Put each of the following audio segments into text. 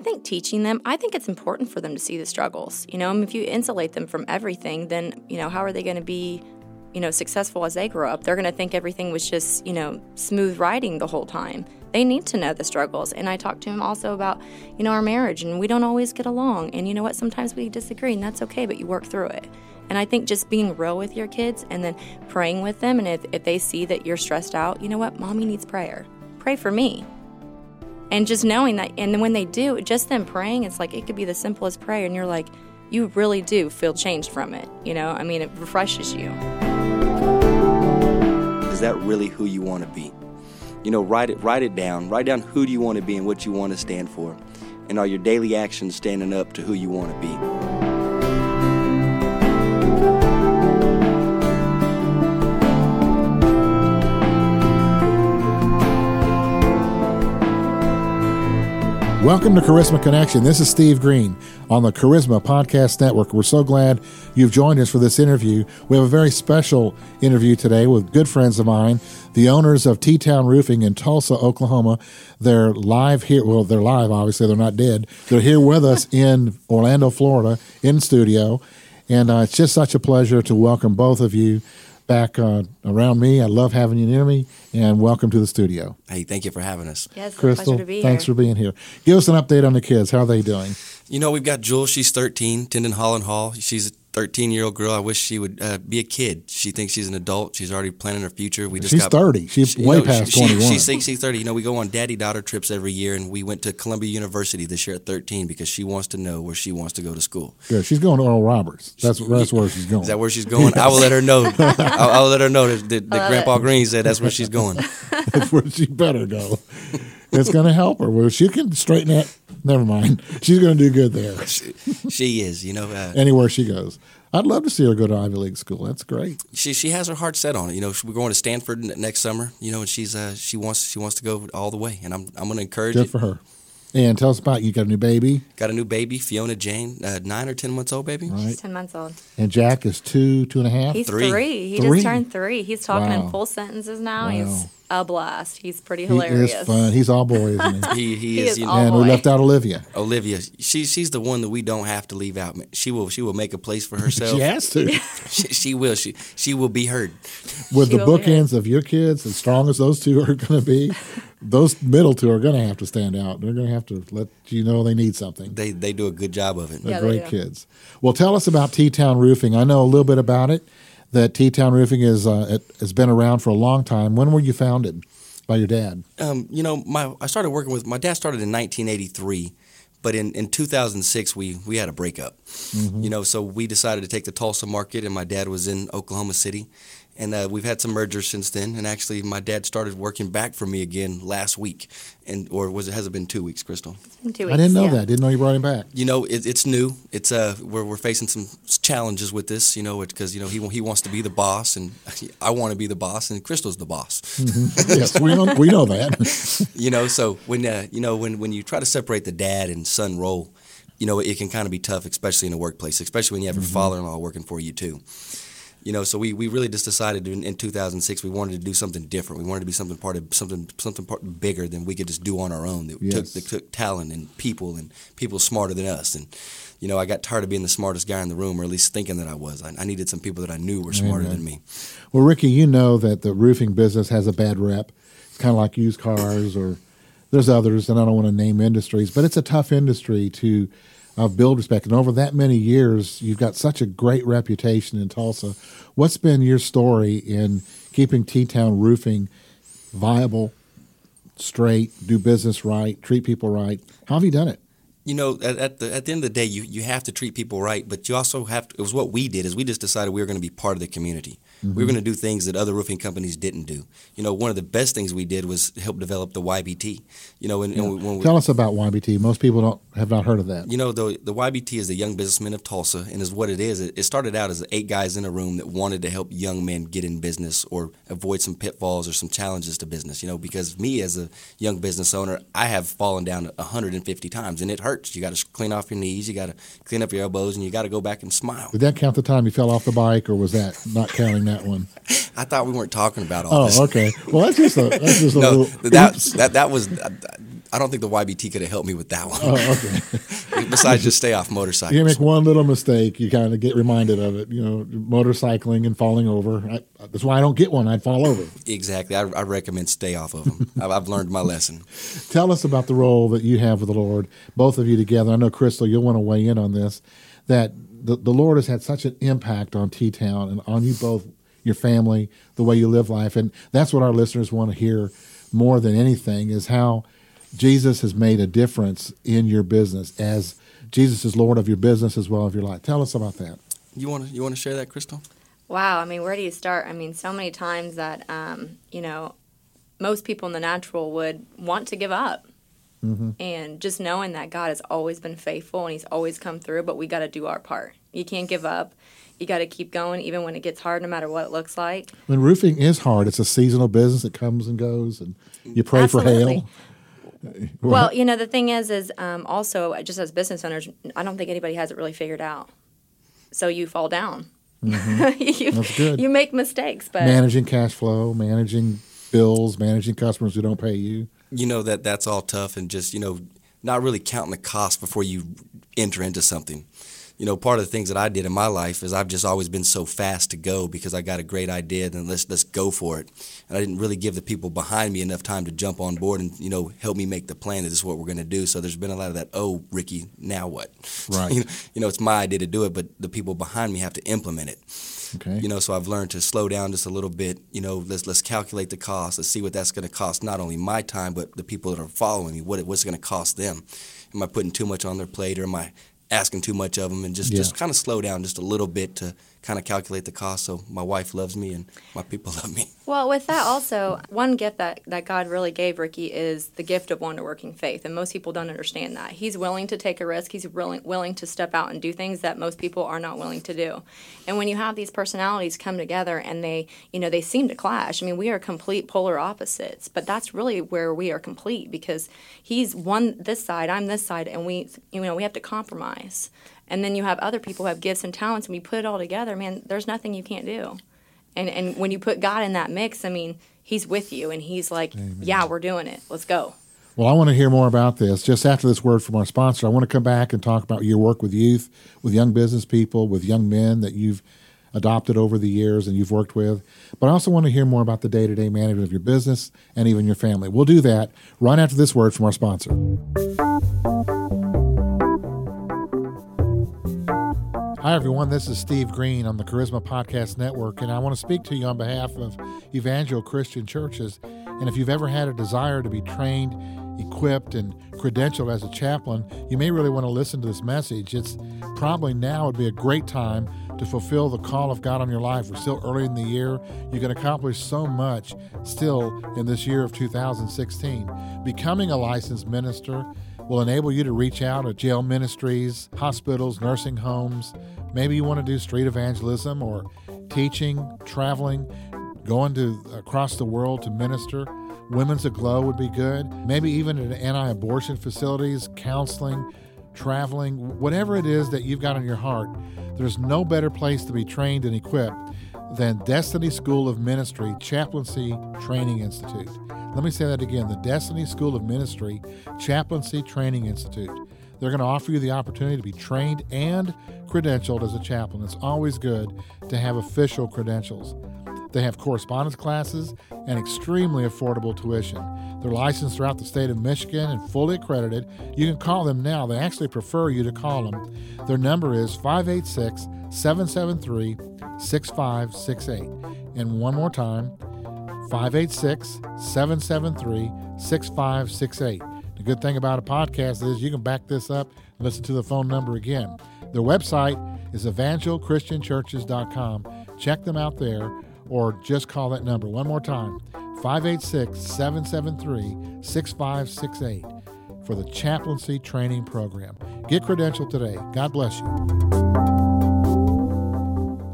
I think teaching them, I think it's important for them to see the struggles. You know, I mean, if you insulate them from everything, then, you know, how are they going to be, you know, successful as they grow up? They're going to think everything was just, you know, smooth riding the whole time. They need to know the struggles. And I talked to him also about, you know, our marriage and we don't always get along. And you know what? Sometimes we disagree and that's okay, but you work through it. And I think just being real with your kids and then praying with them. And if, if they see that you're stressed out, you know what? Mommy needs prayer. Pray for me. And just knowing that, and when they do, just them praying, it's like it could be the simplest prayer. And you're like, you really do feel changed from it. You know, I mean, it refreshes you. Is that really who you want to be? You know, write it, write it down. Write down who do you want to be and what you want to stand for. And are your daily actions standing up to who you want to be? Welcome to Charisma Connection. This is Steve Greene on the Charisma Podcast Network. We're so glad you've joined us for this interview. We have a very special interview today with good friends of mine, the owners of T Town Roofing in Tulsa, Oklahoma. They're live here. Well, they're live, obviously, they're not dead. They're here with us in Orlando, Florida, in studio. And uh, it's just such a pleasure to welcome both of you back uh, around me. I love having you near me, and welcome to the studio. Hey, thank you for having us. Yes, Krystal, thanks here. for being here. Give us an update on the kids. How are they doing? You know, we've got Jewel. She's 13, attending Holland Hall. She's 13 year old girl. I wish she would uh, be a kid. She thinks she's an adult. She's already planning her future. We just she's got, 30. She's she, way know, past she, 21. She's, she's 30. You know, we go on daddy daughter trips every year, and we went to Columbia University this year at 13 because she wants to know where she wants to go to school. Good. She's going to Oral Roberts. That's that's where she's going. Is that where she's going? I will let her know. I'll, I'll let her know that, that, that Grandpa it. Greene said that's where she's going. that's where she better go. It's going to help her. Well, she can straighten that. Never mind. She's going to do good there. She, she is. You know, uh, anywhere she goes. I'd love to see her go to Ivy League school. That's great. She she has her heart set on it. You know, we're going to Stanford next summer. You know, and she's uh, she wants she wants to go all the way, and I'm I'm going to encourage Good it. for her. And tell us about you. Got a new baby. Got a new baby, Fiona Jane, uh, nine or ten months old, baby. Right. She's ten months old. And Jack is two, two and a half. He's three. three. He three. just turned three. He's talking wow. in full sentences now. Wow. He's a blast. He's pretty hilarious. He is fun. He's all boy, isn't he? he, he, he is. is you know, all and boy. we left out Olivia. Olivia, she, she's the one that we don't have to leave out. She will she will make a place for herself. she has to. she, she will. She she will be heard. With She the bookends of your kids, as strong as those two are going to be, those middle two are going to have to stand out. They're going to have to let you know they need something. They they do a good job of it. They're Yeah, great do. kids. Well, tell us about T Town Roofing. I know a little bit about it. That T Town Roofing is uh, it has been around for a long time. When were you founded by your dad? Um, you know, my I started working with my dad started in 1983, but in, in 2006 we we had a breakup. Mm-hmm. You know, so we decided to take the Tulsa market, and my dad was in Oklahoma City, and uh, we've had some mergers since then. And actually, my dad started working back for me again last week, and or was it has it been two weeks, Krystal? In two I didn't know yeah. that. Didn't know you brought him back. You know, it, it's new. It's uh, we're we're facing some challenges with this. You know, because you know he he wants to be the boss, and I want to be the boss, and Krystal's the boss. yes, we know we know that. you know, so when uh, you know when when you try to separate the dad and son role, you know, it can kind of be tough, especially in the workplace, especially when you have your father-in-law working for you too. You know, so we, we really just decided in, in 2006 we wanted to do something different. We wanted to be something part of something something part bigger than we could just do on our own. That Yes. took that took talent and people and people smarter than us. And you know, I got tired of being the smartest guy in the room, or at least thinking that I was. I, I needed some people that I knew were smarter Amen. than me. Well, Ricky, you know that the roofing business has a bad rep. It's kind of like used cars, or there's others, and I don't want to name industries, but it's a tough industry to uh, build respect. And over that many years, you've got such a great reputation in Tulsa. What's been your story in keeping T Town Roofing viable, straight, do business right, treat people right? How have you done it? you know, at, at the at the end of the day, you, you have to treat people right, but you also have to. It was what we did is we just decided we were going to be part of the community. We were mm-hmm. going to do things that other roofing companies didn't do. You know, one of the best things we did was help develop the YBT. You know, and, and when we, Tell us about YBT. Most people don't have not heard of that. you know, the the YBT is the Young Businessmen of Tulsa, and is what it is. It, it started out as eight guys in a room that wanted to help young men get in business or avoid some pitfalls or some challenges to business. You know, because me as a young business owner, I have fallen down 150 times, and it hurts. You got to clean off your knees, you got to clean up your elbows, and you got to go back and smile. Did that count the time you fell off the bike, or was that not counting that one? I thought we weren't talking about all Oh, this. okay. Well, that's just a that's just a No, little. that that that was I don't think the YBT could have helped me with that one. Oh, okay. Besides just stay off motorcycles. you make one little mistake, you kind of get reminded of it. You know, motorcycling and falling over. I, that's why I don't get one. I'd fall over. Exactly. I, I recommend stay off of them. I've, I've learned my lesson. Tell us about the role that you have with the Lord, both of you together. I know, Krystal, you'll want to weigh in on this. That the, the Lord has had such an impact on T Town and on you both, your family, the way you live life. And that's what our listeners want to hear more than anything is how Jesus has made a difference in your business as Jesus is Lord of your business as well as your life. Tell us about that. You want to you want to share that, Krystal? Wow, I mean, where do you start? I mean, so many times that um, you know, most people in the natural would want to give up. Mm-hmm. And just knowing that God has always been faithful and He's always come through, but we got to do our part. You can't give up. You got to keep going, even when it gets hard, no matter what it looks like. When roofing is hard, it's a seasonal business. It comes and goes, and you pray Absolutely. for hail. Well, you know, the thing is, is um, also just as business owners, I don't think anybody has it really figured out. So you fall down. Mm-hmm. you, That's good. You make mistakes, but managing cash flow, managing bills, managing customers who don't pay you. You know that that's all tough, and just you know, not really counting the cost before you enter into something. You know, part of the things that I did in my life is I've just always been so fast to go because I got a great idea, then let's let's go for it. And I didn't really give the people behind me enough time to jump on board and you know help me make the plan that this is what we're going to do. So there's been a lot of that. Oh, Ricky, now what? Right. you, know, you know, it's my idea to do it, but the people behind me have to implement it. Okay. You know, so I've learned to slow down just a little bit. You know, let's let's calculate the cost. Let's see what that's going to cost not only my time but the people that are following me. What it what's going to cost them? Am I putting too much on their plate, or am I asking too much of them? And just Yeah. just kind of slow down just a little bit to kind of calculate the cost. So my wife loves me and my people love me. Well, with that also, one gift that, that God really gave Ricky is the gift of wonder working faith. And most people don't understand that. He's willing to take a risk, he's willing, willing to step out and do things that most people are not willing to do. And when you have these personalities come together and they, you know, they seem to clash. I mean, we are complete polar opposites, but that's really where we are complete because he's one this side, I'm this side, and we, you know, we have to compromise. And then you have other people who have gifts and talents, and we put it all together, man, there's nothing you can't do. And and when you put God in that mix, I mean, He's with you, and He's like, "Yeah, we're doing it. Let's go." Well, I want to hear more about this. Just after this word from our sponsor, I want to come back and talk about your work with youth, with young business people, with young men that you've adopted over the years and you've worked with. But I also want to hear more about the day to day management of your business and even your family. We'll do that right after this word from our sponsor. Hi, everyone. This is Steve Greene on the Charisma Podcast Network, and I want to speak to you on behalf of Evangel Christian Churches. And if you've ever had a desire to be trained, equipped, and credentialed as a chaplain, you may really want to listen to this message. It's probably now would be a great time to fulfill the call of God on your life. We're still early in the year. You can accomplish so much still in this year of 2016. Becoming a licensed minister will enable you to reach out at jail ministries, hospitals, nursing homes. Maybe you want to do street evangelism or teaching, traveling, going to across the world to minister. Women's Aglow would be good. Maybe even at anti-abortion facilities, counseling, traveling, whatever it is that you've got in your heart. There's no better place to be trained and equipped than Destiny School of Ministry Chaplaincy Training Institute. Let me say that again the Destiny School of Ministry Chaplaincy Training Institute. They're going to offer you the opportunity to be trained and credentialed as a chaplain. It's always good to have official credentials. They have correspondence classes and extremely affordable tuition. They're licensed throughout the state of Michigan and fully accredited. You can call them now. They actually prefer you to call them. Their number is 586 773 6568. And one more time 586 773 6568. The good thing about a podcast is you can back this up and listen to the phone number again. Their website is evangelchristianchurches.com. Check them out there or just call that number one more time 586 773 6568 for the chaplaincy training program. Get credentialed today. God bless you.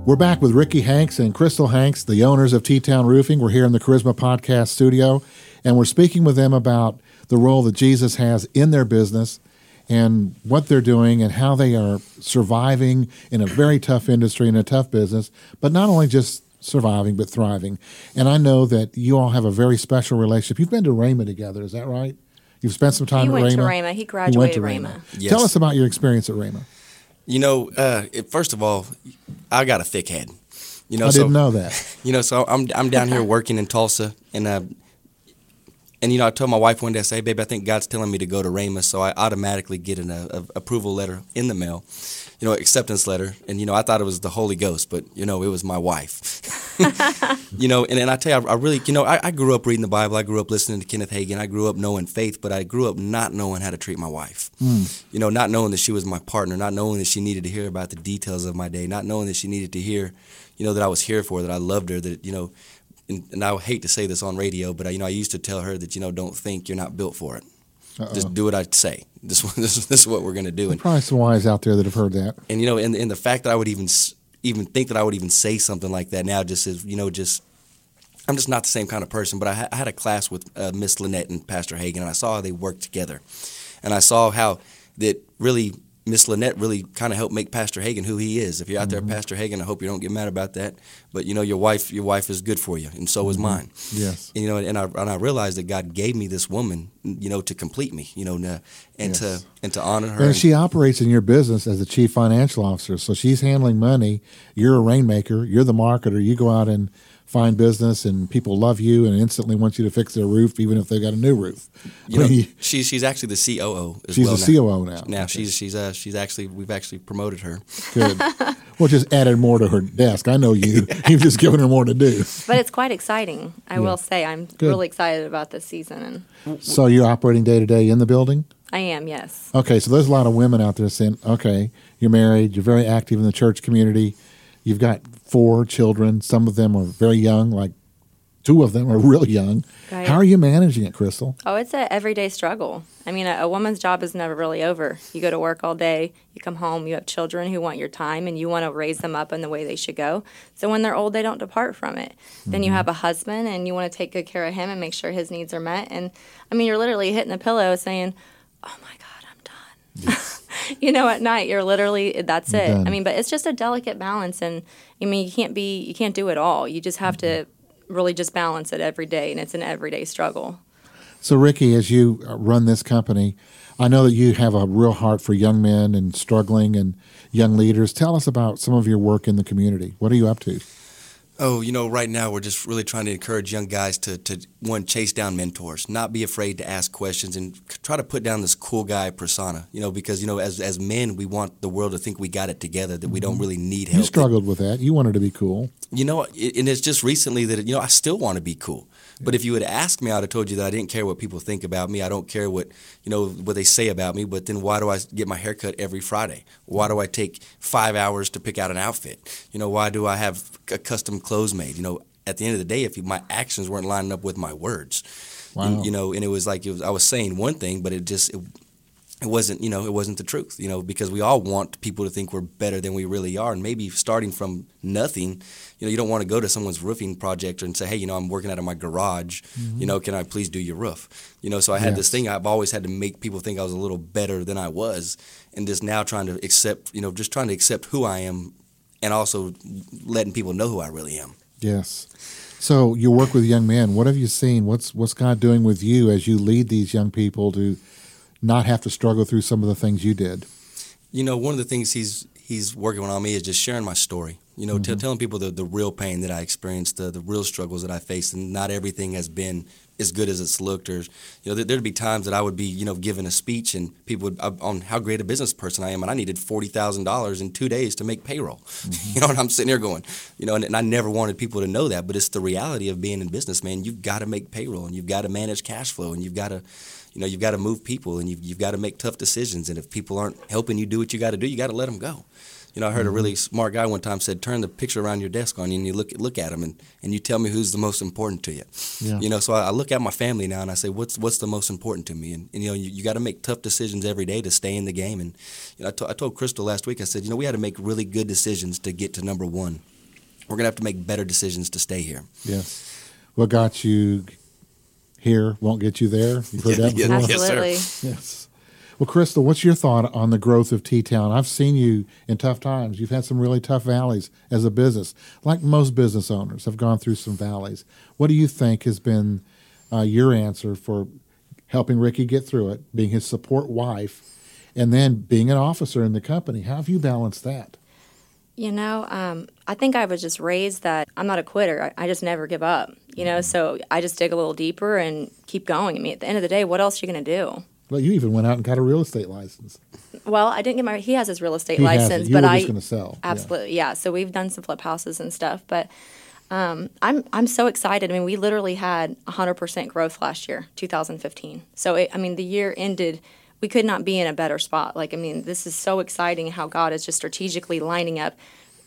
We're back with Ricky Hanks and Krystal Hanks, the owners of T Town Roofing. We're here in the Charisma Podcast studio, and we're speaking with them about the role that Jesus has in their business and what they're doing and how they are surviving in a very tough industry and a tough business, but not only just surviving, but thriving. And I know that you all have a very special relationship. You've been to Rhema together, is that right? You've spent some time he at went Rhema. to Rhema. He graduated Rhema. Yes. Tell us about your experience at Rhema. You know, uh, it, first of all, I got a thick head. You know, I so didn't know that. you know, so I'm I'm down here working in Tulsa, and uh, and you know, I told my wife one day, I say, "Baby, I think God's telling me to go to Rhema," so I automatically get an uh, a, approval letter in the mail, you know, acceptance letter, and you know, I thought it was the Holy Ghost, but you know, it was my wife. you know, and, and I tell you, I, I really, you know, I, I grew up reading the Bible, I grew up listening to Kenneth Hagin, I grew up knowing faith, but I grew up not knowing how to treat my wife. You know, not knowing that she was my partner, not knowing that she needed to hear about the details of my day, not knowing that she needed to hear, you know, that I was here for, her, that I loved her, that you know and, and I hate to say this on radio, but I, you know, I used to tell her that you know, don't think you're not built for it. Uh-oh. Just do what I say. This, this, this is what we're going to do. And, probably some wise out there that have heard that. and you know, and, and the fact that I would even even think that I would even say something like that now just is, you know, just I'm just not the same kind of person. But I, ha- I had a class with uh, Miss Lynette and Pastor Hagin, and I saw how they worked together, and I saw how that really Miss Lynette really kind of helped make Pastor Hagin who he is. If you're out there, mm-hmm. Pastor Hagin, I hope you don't get mad about that. But you know, your wife, your wife is good for you, and so is mm-hmm. mine. Yes. And, you know, and I and I realized that God gave me this woman, you know, to complete me, you know, and, and to and to honor her. And she operates in your business as the chief financial officer. So she's handling money. You're a rainmaker. You're the marketer. You go out and find business, and people love you and instantly want you to fix their roof, even if they've got a new roof. You know, I mean, she's she's actually the COO as she's well. the now. COO now. Now Okay. she's she's uh she's actually we've actually promoted her. Good. well, just added more to her desk. I know you. You've just given her more to do. But it's quite exciting. I will say I'm Good. really excited about this season, and So you're operating day to day in the building? I am. Yes. Okay, so there's a lot of women out there saying, okay, you're married, you're very active in the church community, you've got four children, some of them are very young, like two of them are real young. Right. How are you managing it, Krystal? Oh, it's an everyday struggle. I mean, a, a woman's job is never really over. You go to work all day, you come home, you have children who want your time, and you want to raise them up in the way they should go. So when they're old, they don't depart from it. Then you mm-hmm. have a husband, and you want to take good care of him and make sure his needs are met. And I mean, you're literally hitting the pillow saying, "Oh my God, I'm done." you know, at night, you're literally that's it. I mean, but it's just a delicate balance, and I mean, you can't be, you can't do it all. You just have to mm-hmm. really just balance it every day, and it's an everyday struggle. So, Ricky, as you run this company, I know that you have a real heart for young men and struggling and young leaders. Tell us about some of your work in the community. What are you up to? Oh, you know, right now we're just really trying to encourage young guys to, to one, chase down mentors, not be afraid to ask questions, and try to put down this cool guy persona. You know, because you know, as as men, we want the world to think we got it together, that we don't mm-hmm. really need help. You struggled with that. You wanted to be cool. You know, and it's just recently that you know I still want to be cool. But if you had asked me, I'd have told you that I didn't care what people think about me. I don't care what you know what they say about me. But then why do I get my hair cut every Friday? Why do I take five hours to pick out an outfit? You know, why do I have a custom clothes made? You know, at the end of the day, if my actions weren't lining up with my words, Wow. and, you know, and it was like it was, I was saying one thing, but it just it, it wasn't you know it wasn't the truth you know because we all want people to think we're better than we really are and maybe starting from nothing you know you don't want to go to someone's roofing project and say hey you know i'm working out of my garage mm-hmm. you know can i please do your roof you know so i had Yes. this thing i've always had to make people think i was a little better than i was and just now trying to accept you know just trying to accept who i am and also letting people know who i really am Yes. So you work with young men. What have you seen? What's what's God doing with you as you lead these young people to not have to struggle through some of the things you did? You know, one of the things he's he's working on me is just sharing my story. You know, t- mm-hmm. telling people the, the real pain that I experienced, the, the real struggles that I faced, and not everything has been as good as it's looked. Or, you know, there, there'd be times that I would be, you know, giving a speech and people would uh, on how great a business person I am, and I needed forty thousand dollars in two days to make payroll. You know, and I'm sitting here going, you know, and, and I never wanted people to know that, but it's the reality of being in business, man. You've got to make payroll, and you've got to manage cash flow, and you've got to you know, you've got to move people and you've, you've got to make tough decisions. And if people aren't helping you do what you got to do, you got to let them go. You know, I heard a really mm-hmm. smart guy one time said, turn the picture around your desk on you and you look, look at them and, and you tell me who's the most important to you. Yeah. You know, so I, I look at my family now and I say, what's, what's the most important to me? And, and you know, you, you got to make tough decisions every day to stay in the game. And, you know, I, to, I told Krystal last week, I said, you know, we had to make really good decisions to get to number one. We're going to have to make better decisions to stay here. Yes. What got you here won't get you there. You've heard that before? Yes. Absolutely. Yes. Well, Krystal, what's your thought on the growth of T Town? I've seen you in tough times. You've had some really tough valleys as a business, like most business owners have gone through some valleys. What do you think has been uh, your answer for helping Ricky get through it, being his support wife, and then being an officer in the company. How have you balanced that? You know, um, I think I was just raised that I'm not a quitter. I, I just never give up. You know, so I just dig a little deeper and keep going. I mean, at the end of the day, what else are you going to do? Well, you even went out and got a real estate license. Well, I didn't get my. He has his real estate He license, but I just gonna sell. Yeah. Absolutely, yeah. So we've done some flip houses and stuff, but um, I'm I'm so excited. I mean, we literally had 100% growth last year, 2015. So it, I mean, the year ended. We could not be in a better spot. Like, I mean, this is so exciting how God is just strategically lining up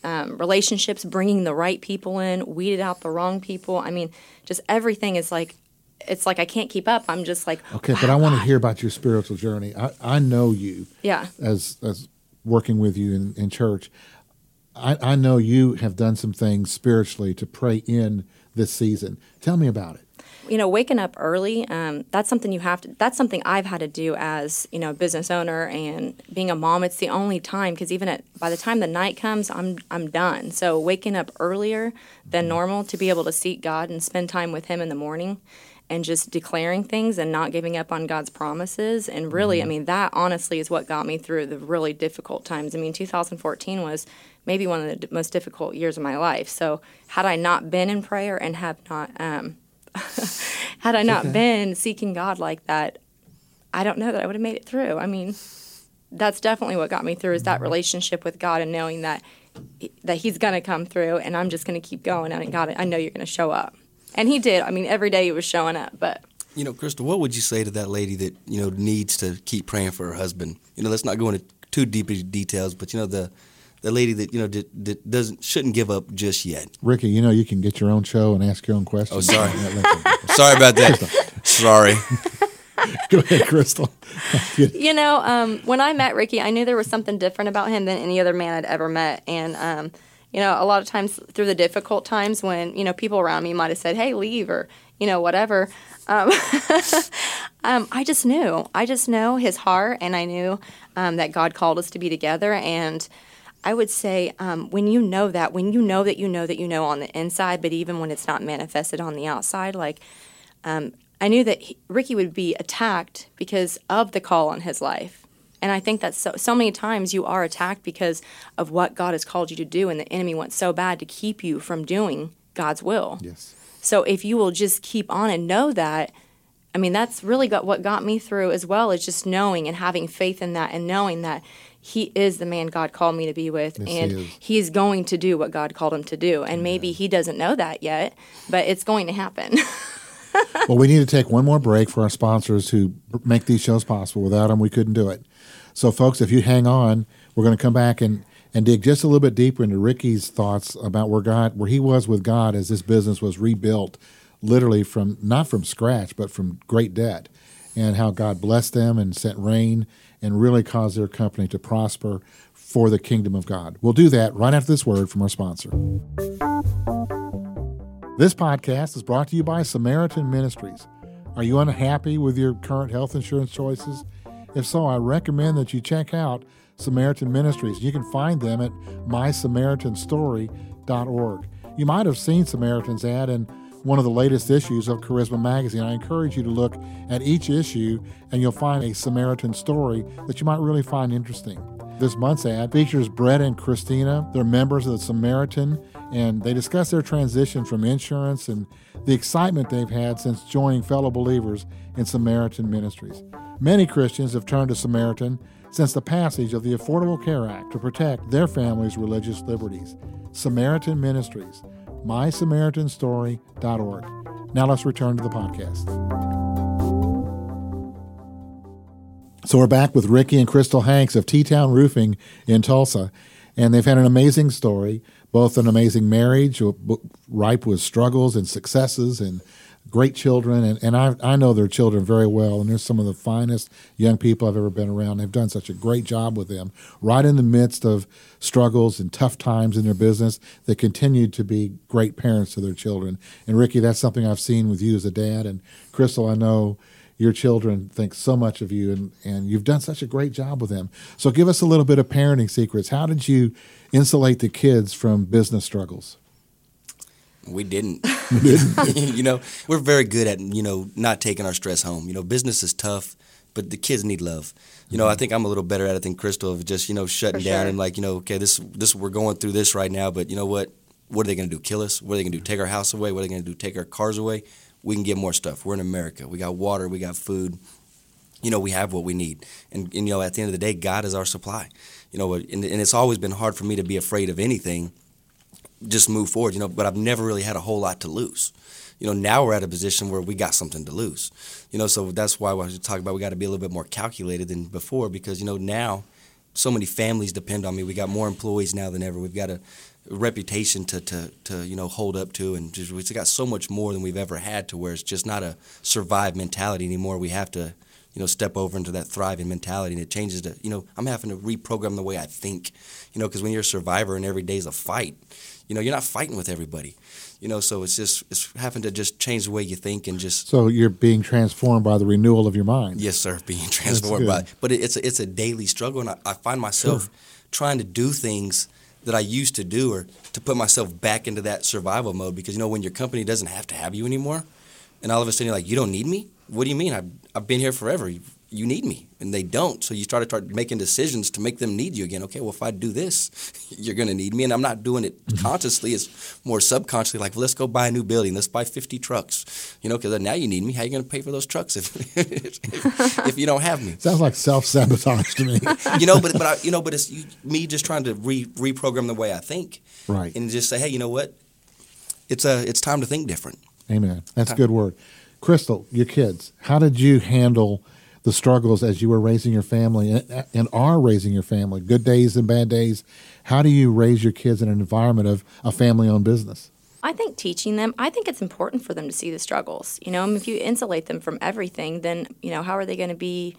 um, relationships, bringing the right people in, weeded out the wrong people. I mean, just everything is like, it's like I can't keep up. I'm just like, Okay, but I want to hear about your spiritual journey. I, I know you yeah. as as working with you in, in church. I, I know you have done some things spiritually to pray in this season. Tell me about it. you know waking up early um, that's something you have to that's something i've had to do as you know a business owner and being a mom it's the only time because even at by the time the night comes i'm i'm done so waking up earlier than normal to be able to seek god and spend time with him in the morning and just declaring things and not giving up on god's promises. And really i mean that honestly is what got me through the really difficult times. I mean 2014 was maybe one of the d- most difficult years of my life. So had i not been in prayer and have not um, had I not been seeking God like that, I don't know that I would have made it through. I mean, that's definitely what got me through is that relationship with God and knowing that that He's gonna come through, and I'm just gonna keep going. And God, I know you're gonna show up, and He did. I mean, every day He was showing up. But You know, Krystal, what would you say to that lady that you know needs to keep praying for her husband? You know, let's not go into too deep into details, but you know the the lady that you know that, that doesn't shouldn't give up just yet. Ricky, you know you can get your own show and ask your own questions. Oh, sorry. Sorry about that. Sorry. Go ahead, Krystal. you know, um, when I met Ricky, I knew there was something different about him than any other man I'd ever met, and um, you know, a lot of times through the difficult times when you know people around me might have said, "Hey, leave," or you know, whatever. Um, um, I just knew. I just know his heart, and I knew um, that God called us to be together. And I would say, um, when you know that, when you know that you know that you know on the inside, but even when it's not manifested on the outside, like um, I knew that he, Ricky would be attacked because of the call on his life. And I think that so, so many times you are attacked because of what God has called you to do, and the enemy wants so bad to keep you from doing God's will. Yes. So if you will just keep on and know that, I mean, that's really got what got me through as well is just knowing and having faith in that and knowing that he is the man God called me to be with Yes, he and is. going to do what God called him to do. And maybe he doesn't know that yet, but it's going to happen. well, we need to take one more break for our sponsors who make these shows possible. Without them, we couldn't do it. So, folks, if you hang on, we're going to come back and, and dig just a little bit deeper into Ricky's thoughts about where God, where he was with God as this business was rebuilt, literally from not from scratch, but from great debt, and how God blessed them and sent rain and really caused their company to prosper for the kingdom of God. We'll do that right after this word from our sponsor. This podcast is brought to you by Samaritan Ministries. Are you unhappy with your current health insurance choices? If so, I recommend that you check out Samaritan Ministries. You can find them at mysamaritanstory.org. You might have seen Samaritan's ad in one of the latest issues of Charisma Magazine. I encourage you to look at each issue and you'll find a Samaritan story that you might really find interesting. This month's ad features Brett and Christina. They're members of the Samaritan, and they discuss their transition from insurance and the excitement they've had since joining fellow believers in Samaritan Ministries. Many Christians have turned to Samaritan since the passage of the Affordable Care Act to protect their families' religious liberties. Samaritan Ministries, mysamaritanstory.org. Now let's return to the podcast. So we're back with Ricky and Krystal Hanks of T Town Roofing in Tulsa, and they've had an amazing story, both an amazing marriage, ripe with struggles and successes, and great children. And, and I, I know their children very well, and they're some of the finest young people I've ever been around. They've done such a great job with them, right in the midst of struggles and tough times in their business. They continue to be great parents to their children. And Ricky, that's something I've seen with you as a dad. And Krystal, I know your children think so much of you and, and you've done such a great job with them. So give us a little bit of parenting secrets. How did you insulate the kids from business struggles? We didn't. you know, we're very good at you know not taking our stress home. You know, business is tough, but the kids need love. You know, I mm-hmm. think I'm a little better at it than Krystal of just you know shutting For down sure. and like you know, okay, this this we're going through this right now, but you know what? What are they going to do? Kill us? What are they going to do? Take our house away? What are they going to do? Take our cars away? We can get more stuff. We're in America. We got water. We got food. You know, we have what we need, and, and you know, at the end of the day, God is our supply. You know, and, and it's always been hard for me to be afraid of anything just move forward, you know, but I've never really had a whole lot to lose. You know, now we're at a position where we got something to lose. You know, so that's why I was talking about we got to be a little bit more calculated than before because, you know, now so many families depend on me. We got more employees now than ever. We've got a reputation to, to, to you know, hold up to and just, we've got so much more than we've ever had to where it's just not a survive mentality anymore. We have to, you know, step over into that thriving mentality and it changes to, you know, I'm having to reprogram the way I think, you know, because when you're a survivor and every day's a fight, you know, you're not fighting with everybody. You know, so it's just it's having to just change the way you think and just So you're being transformed by the renewal of your mind. yes, sir, being transformed by. But it, it's a, it's a daily struggle, and I, I find myself trying to do things that I used to do or to put myself back into that survival mode because you know when your company doesn't have to have you anymore, and all of a sudden you're like, you don't need me. What do you mean? I've, I've been here forever. You, you need me, and they don't. So you start to start making decisions to make them need you again. Okay, well if I do this, you're gonna need me, and I'm not doing it mm-hmm. consciously. It's more subconsciously. Like, let's go buy a new building. Let's buy 50 trucks. You know, because now you need me. How are you gonna pay for those trucks if if, if you don't have me? Sounds like self sabotage to me. you know, but but I, you know, but it's you, me just trying to re, reprogram the way I think, Right. and just say, hey, you know what? It's a it's time to think different. Amen. That's a good word. Krystal, your kids, how did you handle the struggles as you were raising your family and, and are raising your family? Good days and bad days. How do you raise your kids in an environment of a family owned business? I think teaching them, I think it's important for them to see the struggles. You know, and if you insulate them from everything, then, you know, how are they going to be,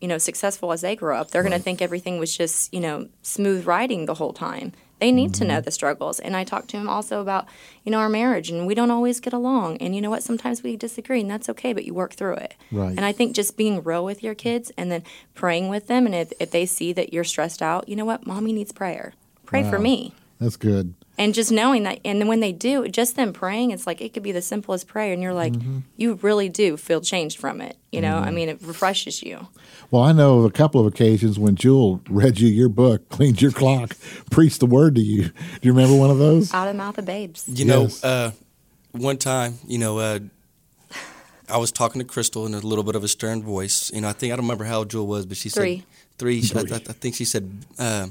you know, successful as they grow up? They're going to think everything was just, you know, smooth riding the whole time. They need to know mm-hmm. the struggles. And I talked to him also about, you know, our marriage and we don't always get along. And you know what? Sometimes we disagree and that's okay, but you work through it. Right. And I think just being real with your kids and then praying with them. And if, if they see that you're stressed out, you know what? Mommy needs prayer. Pray for me That's good. And just knowing that and then when they do just them praying it's like it could be the simplest prayer and you're like Mm-hmm. you really do feel changed from it you know i mean it refreshes you Well, I know of a couple of occasions when Jewel read you your book, cleaned your clock, preached the word to you. Do you remember one of those? out of the mouth of babes You know, uh, one time, you know, uh, I was talking to Krystal in a little bit of a stern voice. You know, I think I don't remember how old Jewel was, but she Three. said three. I, Three. I, I think she said. Uh,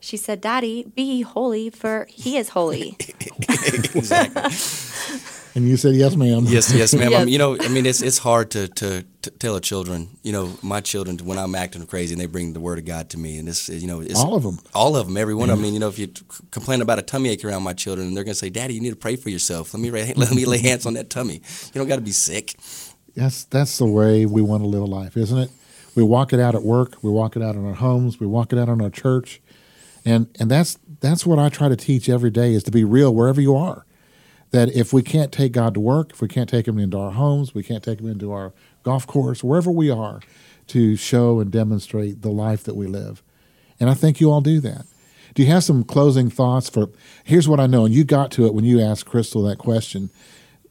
she said daddy be holy for he is holy exactly. And you said, yes, ma'am. Yes, yes, ma'am. Yes. Um, you know, I mean, it's it's hard to, to, to tell a children, you know, my children when I'm acting crazy and they bring the word of God to me, and it's you know, it's All of 'em. all of them, every one. of 'em. I mean, you know, if you complain about a tummy ache around my children, they're gonna say, "Daddy, you need to pray for yourself. Let me let me lay hands on that tummy. You don't got to be sick." That's that's the way we want to live a life, isn't it? We walk it out at work, we walk it out in our homes, we walk it out in our church, and and that's that's what I try to teach every day is to be real wherever you are. That if we can't take God to work, if we can't take Him into our homes, we can't take Him into our golf course, wherever we are, to show and demonstrate the life that we live. And I think you all do that. Do you have some closing thoughts for? Here's what I know, and you got to it when you asked Krystal that question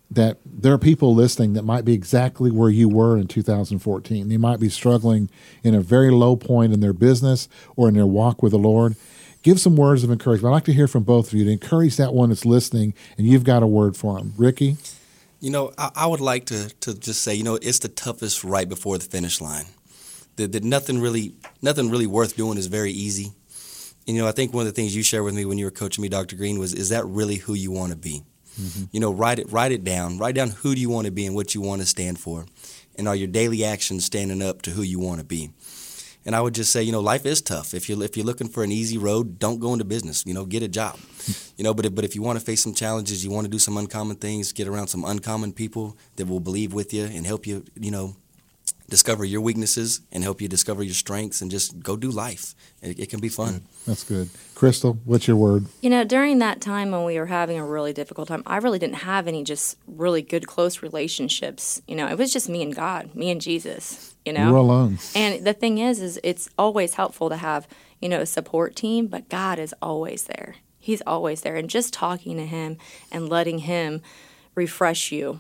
that there are people listening that might be exactly where you were in 2014. They might be struggling in a very low point in their business or in their walk with the Lord. Give some words of encouragement. I'd like to hear from both of you to encourage that one that's listening, and you've got a word for them. Ricky? You know, I, I would like to, to just say, you know, it's the toughest right before the finish line. That, that nothing really nothing really worth doing is very easy. And, you know, I think one of the things you shared with me when you were coaching me, Dr. Greene, was is that really who you want to be? Mm-hmm. You know, write it write it down. Write down who do you want to be and what you want to stand for. And are your daily actions standing up to who you want to be? And I would just say, you know, life is tough. If you're if you're looking for an easy road, don't go into business. You know, get a job. You know, but if, but if you want to face some challenges, you want to do some uncommon things, get around some uncommon people that will believe with you and help you. You know, discover your weaknesses and help you discover your strengths, and just go do life. It, it can be fun. That's good. Krystal, what's your word? you know during that time when we were having a really difficult time i really didn't have any just really good close relationships you know it was just me and god me and jesus you know You're alone. And the thing is, is it's always helpful to have, you know, a support team, but God is always there. He's always there. And just talking to Him and letting Him refresh you.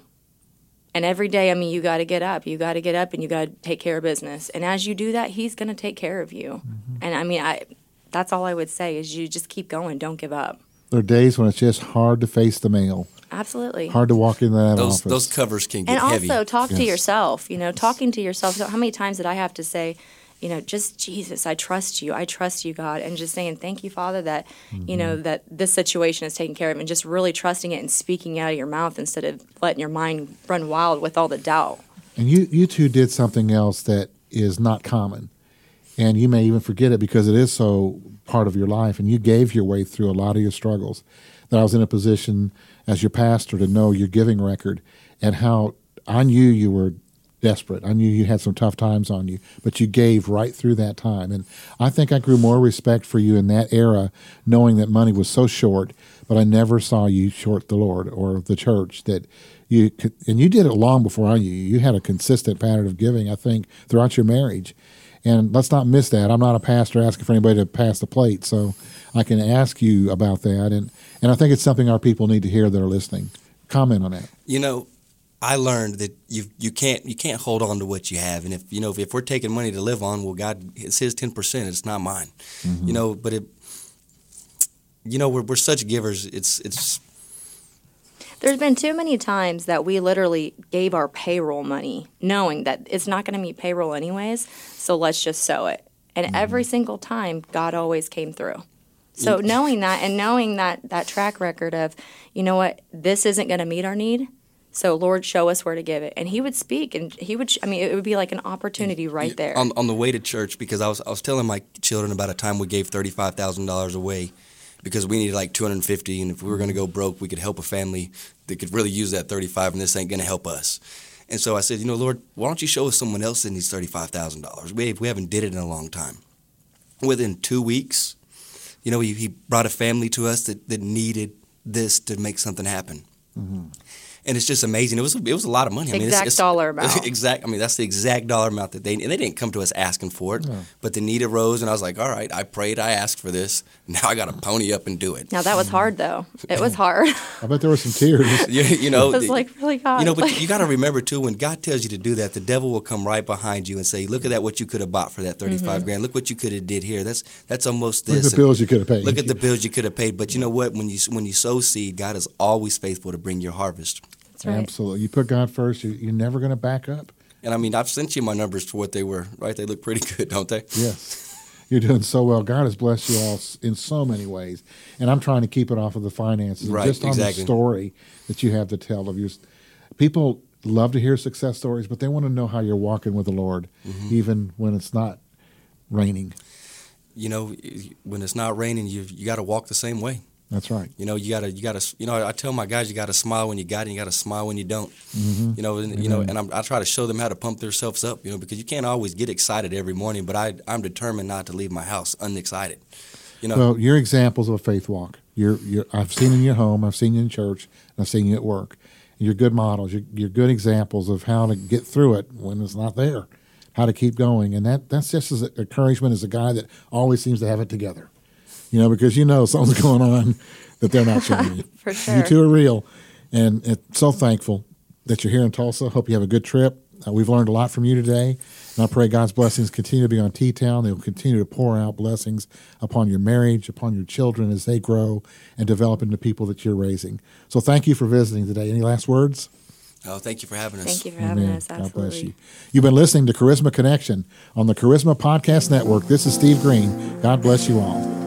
And every day, I mean, you got to get up. You got to get up and you got to take care of business. And as you do that, He's going to take care of you. Mm-hmm. And I mean, I that's all I would say is you just keep going. Don't give up. There are days when it's just hard to face the mail. Absolutely. Hard to walk in that those, office. Those covers can get and heavy. And also talk Yes. to yourself. You know, talking to yourself. So how many times did I have to say, you know, just Jesus, I trust you. I trust you, God, and just saying thank you, Father, that you know Mm-hmm. that this situation is taken care of, and just really trusting it and speaking out of your mouth instead of letting your mind run wild with all the doubt. And you, you two did something else that is not common. And you may even forget it because it is so part of your life. And you gave your way through a lot of your struggles. That I was in a position as your pastor to know your giving record and how I knew you were desperate. I knew you had some tough times on you, but you gave right through that time. And I think I grew more respect for you in that era, knowing that money was so short, but I never saw you short the Lord or the church that you could, and you did it long before I knew you. You had a consistent pattern of giving, I think, throughout your marriage. And let's not miss that. I'm not a pastor asking for anybody to pass the plate, so I can ask you about that. And, and I think it's something our people need to hear that are listening. Comment on that. you know, I learned that you you can't you can't hold on to what you have, and if you know if, if we're taking money to live on, well, God, it's His ten percent. It's not mine. Mm-hmm. You know, but it, you know, we're we're such givers. It's it's There's been too many times that we literally gave our payroll money, knowing that it's not going to meet payroll anyways. So let's just sow it. And mm-hmm. every single time, God always came through. Mm. So knowing that and knowing that that track record of, you know what, this isn't going to meet our need. So Lord, show us where to give it. And He would speak, and He would. sh- I mean, it would be like an opportunity mm. right there. on on the way to church because I was I was telling my children about a time we gave thirty five thousand dollars away because we needed like two hundred and fifty, and if we were going to go broke, we could help a family that could really use that thirty five, and this ain't going to help us. And so I said, you know, Lord, why don't you show us someone else that needs thirty five thousand dollars? We we haven't did it in a long time. Within two weeks, you know, he, he brought a family to us that, that needed this to make something happen. Mm-hmm. And it's just amazing. It was it was a lot of money. I mean, it's- Exact it's, dollar amount. exact. I mean, that's the exact dollar amount that they and they didn't come to us asking for it, but the need arose, and I was like, all right, I prayed, I asked for this. Now I got to pony up and do it. now that was hard, though. It was hard. I bet there were some tears. You, you know, it was like really God. you know, but like- you got to remember too, when God tells you to do that, the devil will come right behind you and say, "Look at that! What you could have bought for that 35 Mm-hmm. grand. Look what you could have did here. That's that's almost Look at this." the bills you could have paid. Look at the bills you could have paid. But you know what? When you when you sow seed, God is always faithful to bring your harvest. That's right. Absolutely. You put God first, you, you're never going to back up. And I mean, I've sent you my numbers for what they were. Right? They look pretty good, don't they? Yes. You're doing so well. God has blessed you all in so many ways. And I'm trying to keep it off of the finances. Right, Just on exactly. the story that you have to tell of your. People love to hear success stories, but they want to know how you're walking with the Lord, Mm-hmm. even when it's not raining. You know, when it's not raining, you you got to walk the same way. That's right. You know, you gotta, you gotta, you know. I tell my guys, you gotta smile when you got it, and you gotta smile when you don't. Mm-hmm. You know, and, you know, and I'm, I try to show them how to pump themselves up. You know, because you can't always get excited every morning, but I, I'm determined not to leave my house unexcited. You know, Well, you're examples of a faith walk. You're, you're, I've seen in your home, I've seen you in church, and I've seen you at work. You're good models. You're, you're good examples of how to get through it when it's not there, how to keep going. And that, that's just as encouragement as a guy that always seems to have it together. You know, because you know something's going on that they're not showing you. For You two are real. And it's so thankful that you're here in Tulsa. Hope you have a good trip. Uh, we've learned a lot from you today. And I pray God's blessings continue to be on T Town. They will continue to pour out blessings upon your marriage, upon your children as they grow and develop into people that you're raising. So thank you for visiting today. Any last words? oh, thank you for having us. Thank you for having Amen. us. God bless you. You've been listening to Charisma Connection on the Charisma Podcast Network. This is Steve Greene. God bless you all.